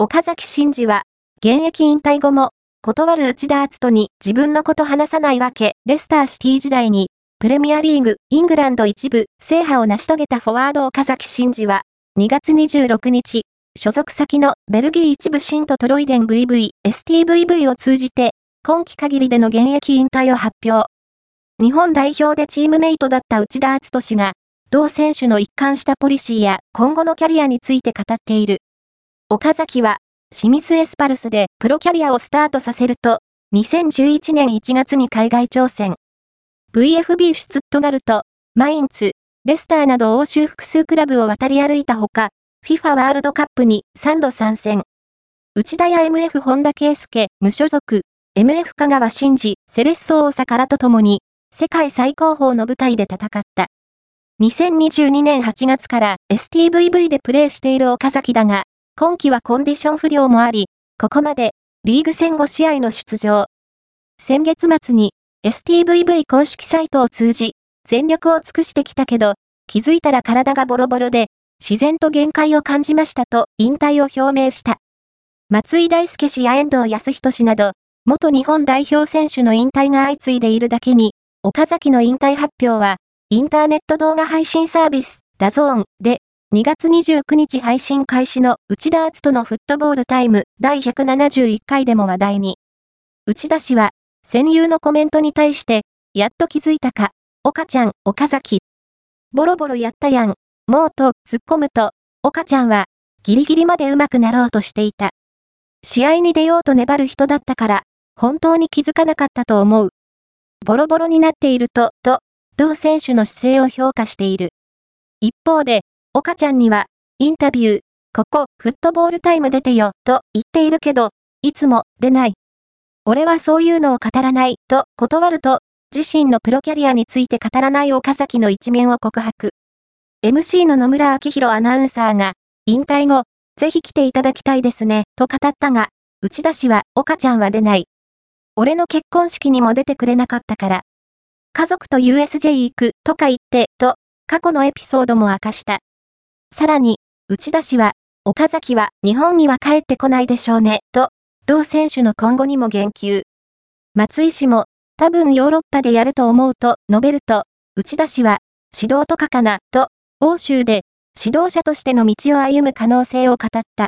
岡崎慎司は、現役引退後も、断る内田篤人に自分のこと話さないわけ、レスターシティ時代に、プレミアリーグ、イングランド一部、制覇を成し遂げたフォワード岡崎慎司は、2月26日、所属先のベルギー一部シントトロイデン VV、STVV を通じて、今季限りでの現役引退を発表。日本代表でチームメイトだった内田篤人氏が、同選手の一貫したポリシーや今後のキャリアについて語っている。岡崎は、清水エスパルスでプロキャリアをスタートさせると、2011年1月に海外挑戦。VFB シュツットガルト、マインツ、レスターなど欧州複数クラブを渡り歩いたほか、FIFA ワールドカップに3度参戦。内田や MF 本田圭介、無所属、MF 香川真司、セレッソ大阪らと共に、世界最高峰の舞台で戦った。2022年8月から STVV でプレーしている岡崎だが、今季はコンディション不良もあり、ここまでリーグ戦5試合の出場。先月末に STVV 公式サイトを通じ、全力を尽くしてきたけど、気づいたら体がボロボロで、自然と限界を感じましたと引退を表明した。松井大輔氏や遠藤康人氏など、元日本代表選手の引退が相次いでいるだけに、岡崎の引退発表は、インターネット動画配信サービス、ダゾーンで2月29日配信開始の内田篤人のフットボールタイム第171回でも話題に。内田氏は、戦友のコメントに対して、やっと気づいたか、岡ちゃん、岡崎。ボロボロやったやん、もうと突っ込むと、岡ちゃんは、ギリギリまで上手くなろうとしていた。試合に出ようと粘る人だったから、本当に気づかなかったと思う。ボロボロになっていると、と、同選手の姿勢を評価している。一方で、岡ちゃんには、インタビュー、ここ、フットボールタイム出てよ、と言っているけど、いつも、出ない。俺はそういうのを語らない、と断ると、自身のプロキャリアについて語らない岡崎の一面を告白。MC の野村明宏アナウンサーが、引退後、ぜひ来ていただきたいですね、と語ったが、内田氏は、岡ちゃんは出ない。俺の結婚式にも出てくれなかったから。家族と USJ 行く、とか言って、と、過去のエピソードも明かした。さらに、内田氏は、岡崎は日本には帰ってこないでしょうね、と、同選手の今後にも言及。松井氏も、多分ヨーロッパでやると思うと述べると、内田氏は、指導とかかな、と、欧州で指導者としての道を歩む可能性を語った。